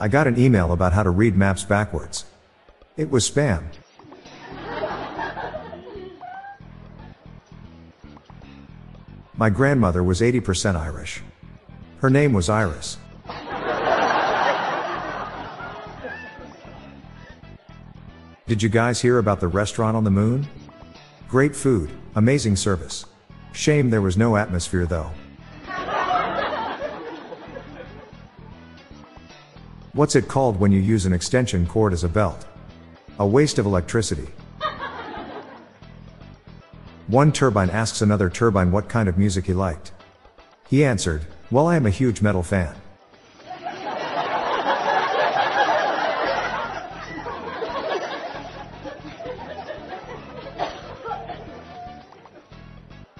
I got an email about how to read maps backwards. It was spam. My grandmother was 80% Irish. Her name was Iris. Did you guys hear about the restaurant on the moon? Great food, amazing service. Shame there was no atmosphere though. What's it called when you use an extension cord as a belt? A waste of electricity. One turbine asks another turbine what kind of music he liked. He answered, Well, I am a huge metal fan.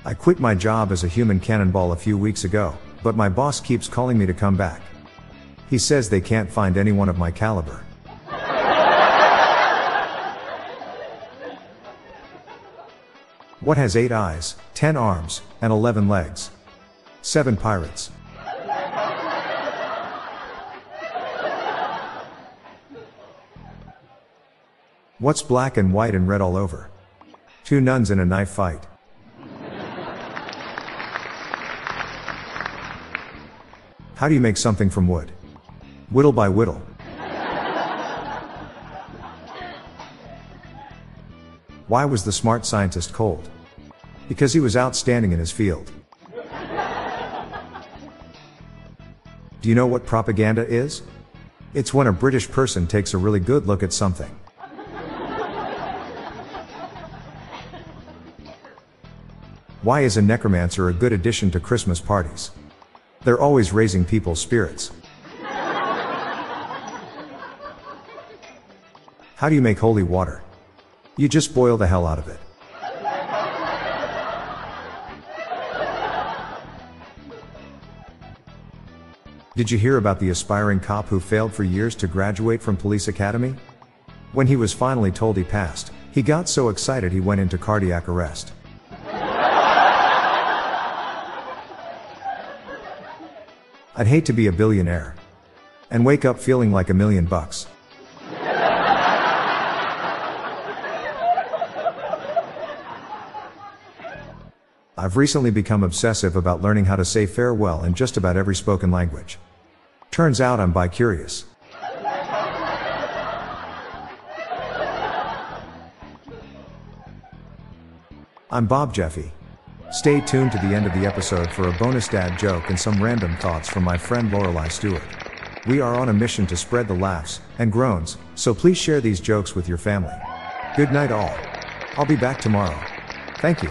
I quit my job as a human cannonball a few weeks ago, but my boss keeps calling me to come back. He says they can't find anyone of my caliber. What has 8 eyes, 10 arms, and 11 legs? 7 pirates. What's black and white and red all over? Two nuns in a knife fight. How do you make something from wood? Whittle by whittle. Why was the smart scientist cold? Because he was outstanding in his field. Do you know what propaganda is? It's when a British person takes a really good look at something. Why is a necromancer a good addition to Christmas parties? They're always raising people's spirits. How do you make holy water? You just boil the hell out of it. Did you hear about the aspiring cop who failed for years to graduate from police academy? When he was finally told he passed, he got so excited he went into cardiac arrest. I'd hate to be a billionaire. And wake up feeling like a million bucks. I've recently become obsessive about learning how to say farewell in just about every spoken language. Turns out I'm bi-curious. I'm Bob Jeffy. Stay tuned to the end of the episode for a bonus dad joke and some random thoughts from my friend Lorelai Stewart. We are on a mission to spread the laughs and groans, so please share these jokes with your family. Good night, all. I'll be back tomorrow. Thank you.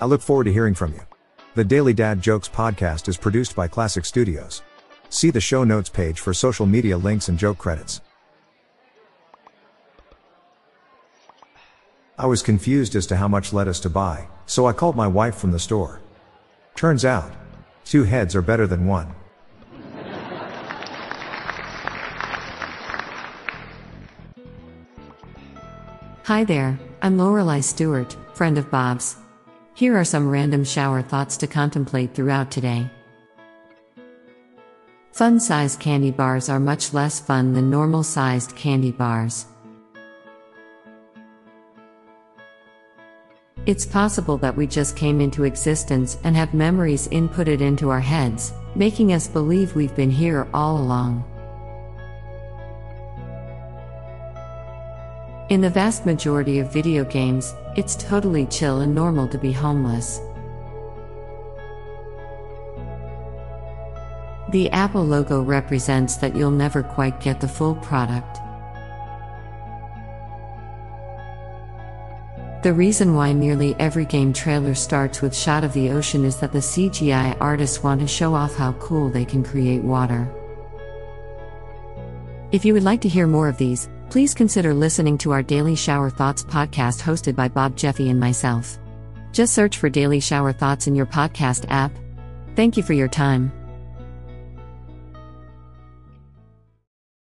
I look forward to hearing from you. The Daily Dad Jokes podcast is produced by Classic Studios. See the show notes page for social media links and joke credits. I was confused as to how much lettuce to buy, so I called my wife from the store. Turns out, two heads are better than one. Hi there, I'm Lorelai Stewart, friend of Bob's. Here are some random shower thoughts to contemplate throughout today. Fun sized candy bars are much less fun than normal sized candy bars. It's possible that we just came into existence and have memories inputted into our heads, making us believe we've been here all along. In the vast majority of video games, it's totally chill and normal to be homeless. The Apple logo represents that you'll never quite get the full product. The reason why nearly every game trailer starts with shot of the ocean is that the CGI artists want to show off how cool they can create water. If you would like to hear more of these, please consider listening to our Daily Shower Thoughts podcast hosted by Bob Jeffy and myself. Just search for Daily Shower Thoughts in your podcast app. Thank you for your time.